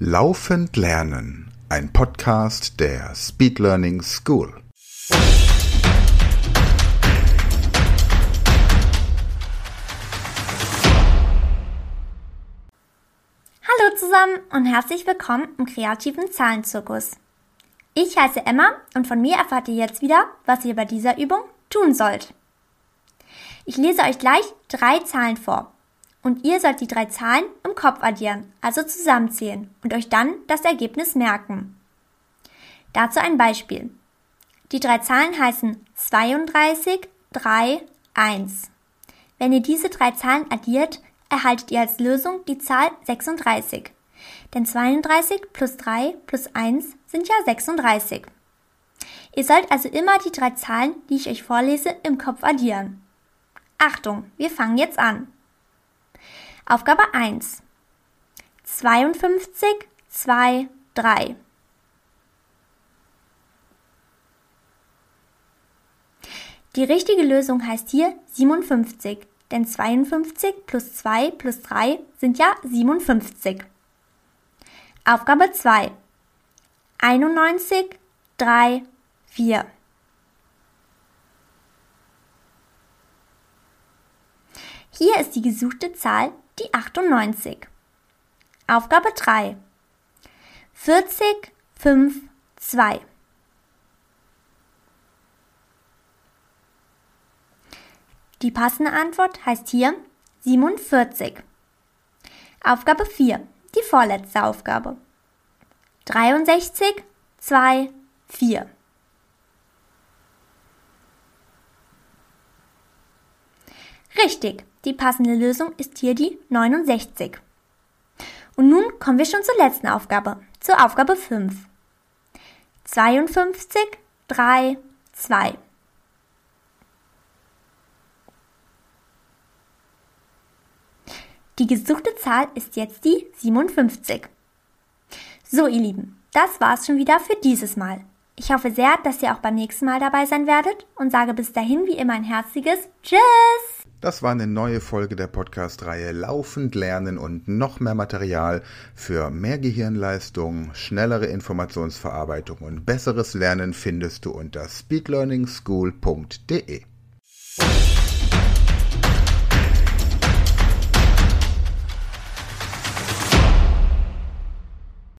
Laufend Lernen, ein Podcast der Speed Learning School. Hallo zusammen und herzlich willkommen im kreativen Zahlenzirkus. Ich heiße Emma und von mir erfahrt ihr jetzt wieder, was ihr bei dieser Übung tun sollt. Ich lese euch gleich drei Zahlen vor und ihr sollt die drei Zahlen im Kopf addieren, also zusammenzählen und euch dann das Ergebnis merken. Dazu ein Beispiel. Die drei Zahlen heißen 32, 3, 1. Wenn ihr diese drei Zahlen addiert, erhaltet ihr als Lösung die Zahl 36. Denn 32 plus 3 plus 1 sind ja 36. Ihr sollt also immer die drei Zahlen, die ich euch vorlese, im Kopf addieren. Achtung, wir fangen jetzt an. Aufgabe 1. 52, 2, 3. Die richtige Lösung heißt hier 57, denn 52 plus 2 plus 3 sind ja 57. Aufgabe 2. 91, 3, 4. Hier ist die gesuchte Zahl die 98. Aufgabe 3. 40, 5, 2. Die passende Antwort heißt hier 47. Aufgabe 4. Die vorletzte Aufgabe. 63, 2, 4. Richtig, die passende Lösung ist hier die 69. Und nun kommen wir schon zur letzten Aufgabe, zur Aufgabe 5. 52, 3, 2. Die gesuchte Zahl ist jetzt die 57. So, ihr Lieben, das war's schon wieder für dieses Mal. Ich hoffe sehr, dass ihr auch beim nächsten Mal dabei sein werdet und sage bis dahin wie immer ein herzliches Tschüss! Das war eine neue Folge der Podcast-Reihe Laufend Lernen und noch mehr Material für mehr Gehirnleistung, schnellere Informationsverarbeitung und besseres Lernen findest du unter speedlearningschool.de.